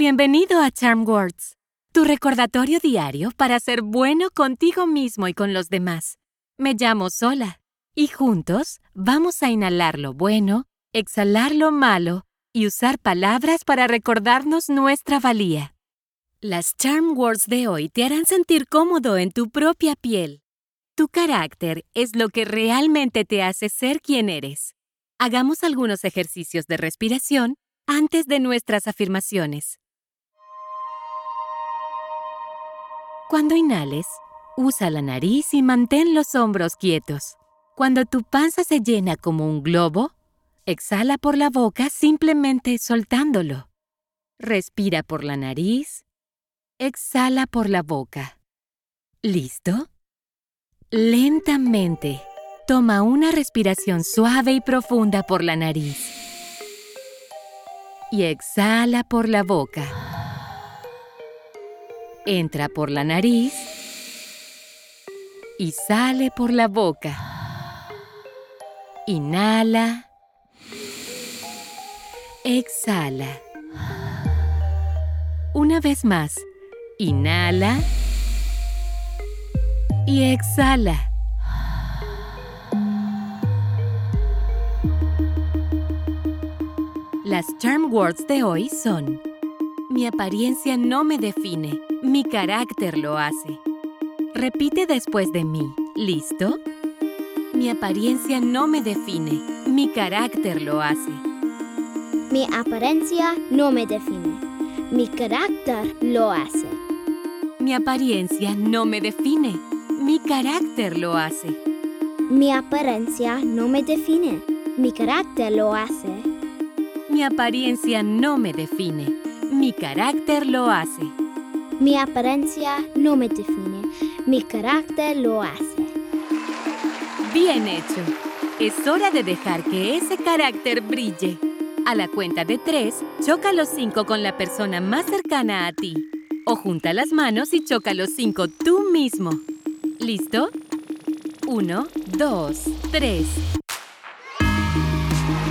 Bienvenido a Charm Words, tu recordatorio diario para ser bueno contigo mismo y con los demás. Me llamo Sola y juntos vamos a inhalar lo bueno, exhalar lo malo y usar palabras para recordarnos nuestra valía. Las Charm Words de hoy te harán sentir cómodo en tu propia piel. Tu carácter es lo que realmente te hace ser quien eres. Hagamos algunos ejercicios de respiración antes de nuestras afirmaciones. Cuando inhales, usa la nariz y mantén los hombros quietos. Cuando tu panza se llena como un globo, exhala por la boca simplemente soltándolo. Respira por la nariz, exhala por la boca. ¿Listo? Lentamente, toma una respiración suave y profunda por la nariz. Y exhala por la boca. Entra por la nariz y sale por la boca. Inhala. Exhala. Una vez más. Inhala. Y exhala. Las charm words de hoy son Mi apariencia no me define, mi carácter lo hace. Repite después de mí, ¿listo? Mi apariencia no me define, mi carácter lo hace. Mi apariencia no me define, mi carácter lo hace. Mi apariencia no me define, mi carácter lo hace. Mi apariencia no me define, mi carácter lo hace. Mi apariencia no me define, mi carácter lo hace. Mi apariencia no me define, mi carácter lo hace. Bien hecho. Es hora de dejar que ese carácter brille. A la cuenta de tres, choca los cinco con la persona más cercana a ti. O junta las manos y choca los cinco tú mismo. ¿Listo? Uno, dos, tres.